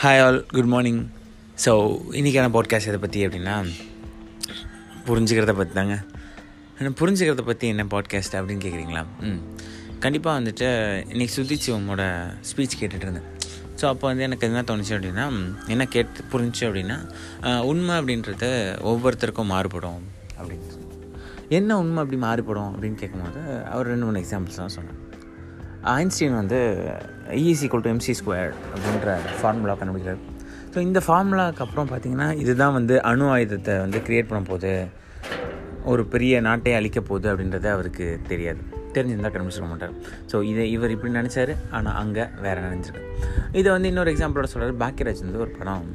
Hi all good morning so இன்றைக்கான podcast எதை பற்றி அப்படின்னா புரிஞ்சுக்கிறத பற்றி தாங்க ஆனால் புரிஞ்சுக்கிறத பற்றி என்ன பாட்காஸ்ட் அப்படின்னு கேட்குறீங்களா ம். கண்டிப்பாக வந்துட்டு இன்றைக்கி சுதிச்சு சிவமோட ஸ்பீச் கேட்டுகிட்டு இருந்தேன். ஸோ அப்போ வந்து எனக்கு என்ன தோணுச்சு அப்படின்னா என்ன கேட்டு புரிஞ்சு அப்படின்னா உண்மை அப்படின்றது ஒவ்வொருத்தருக்கும் மாறுபடும் அப்படின்னு. என்ன உண்மை அப்படி மாறுபடும் அப்படின்னு கேட்கும்போது அவர் ரெண்டு மூணு எக்ஸாம்பிள்ஸ் தான் சொன்னார். ஐன்ஸ்டீன் வந்து is equal to MC square அப்படின்ற ஃபார்முலா கண்டுபிடிக்கிறார். ஸோ இந்த ஃபார்முலாவுக்கு அப்புறம் பார்த்தீங்கன்னா இதுதான் வந்து அணு ஆயுதத்தை வந்து கிரியேட் பண்ண போகுது. ஒரு பெரிய நாட்டை அழிக்க போகுது அப்படின்றது அவருக்கு தெரியாது. தெரிஞ்சிருந்தால் கண்டுபிடிச்சிக்க மாட்டார். ஸோ இதை இவர் இப்படி நினச்சாரு. ஆனால் அங்கே வேறு நினச்சிருக்கு இதை வந்து இன்னொரு எக்ஸாம்பிளோட சொல்கிறார் பாக்கியராஜ் வந்து ஒரு படம்.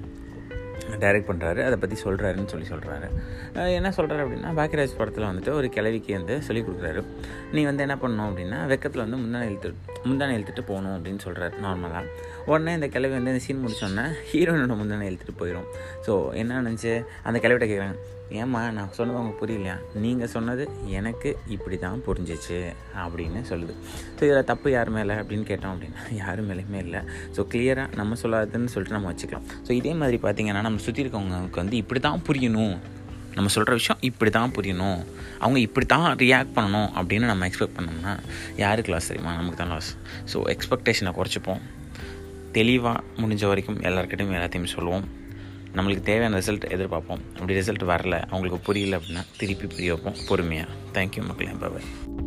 டைரக்ட் பண்ணுறாரு அதை பற்றி சொல்கிறாருன்னு சொல்லி சொல்கிறாரு என்ன சொல்கிறாரு அப்படின்னா பாக்கியராஜ் படத்தில் வந்துட்டு ஒரு கிழவிக்கு வந்து சொல்லிக் கொடுக்குறாரு. நீ வந்து என்ன பண்ணணும் அப்படின்னா வெக்கத்தில் வந்து முன்னாடி இழுத்து முந்தானை இழுத்துட்டு போகணும் அப்படின்னு சொல்கிறார் நார்மலாக உடனே இந்த கிழவி வந்து இந்த சீன் முடிச்சோடனே ஹீரோயினோட முந்தானை இழுத்துட்டு போயிடும் ஸோ என்ன நினச்சி அந்த கிழவிட்ட கேட்குறாங்க ஏம்மா நான் சொன்னது உங்களுக்கு புரியலையா? நீங்கள் சொன்னது எனக்கு இப்படி தான் புரிஞ்சிச்சு அப்படின்னு சொல்லுது. ஸோ இதில் தப்பு யார் மேலே அப்படின்னு கேட்டோம் அப்படின்னா யார் மேலேயுமே இல்லை. ஸோ கிளியராக நம்ம சொல்லாதுன்னு சொல்லிட்டு நம்ம வச்சுக்கலாம். ஸோ இதே மாதிரி பார்த்தீங்கன்னா நம்ம சுற்றி இருக்கவங்களுக்கு வந்து இப்படி தான் புரியணும். நம்ம சொல்கிற விஷயம் இப்படி தான் புரியணும். அவங்க இப்படி தான் ரியாக்ட் பண்ணணும் அப்படின்னு நம்ம எக்ஸ்பெக்ட் பண்ணோம்னா யாருக்கு லாஸ் தெரியுமா? நமக்கு தான் லாஸ் ஸோ எக்ஸ்பெக்டேஷனை குறைச்சிப்போம். தெளிவாக முடிஞ்ச வரைக்கும் எல்லாருக்கிட்டையும் எல்லாத்தையுமே சொல்லுவோம். நம்மளுக்கு தேவையான ரிசல்ட் எதிர்பார்ப்போம். அப்படி ரிசல்ட் வரல அவங்களுக்கு புரியல அப்படின்னா திருப்பி புரிய வைப்போம். பொறுமையாக தேங்க்யூ மக்களே. பாபாய்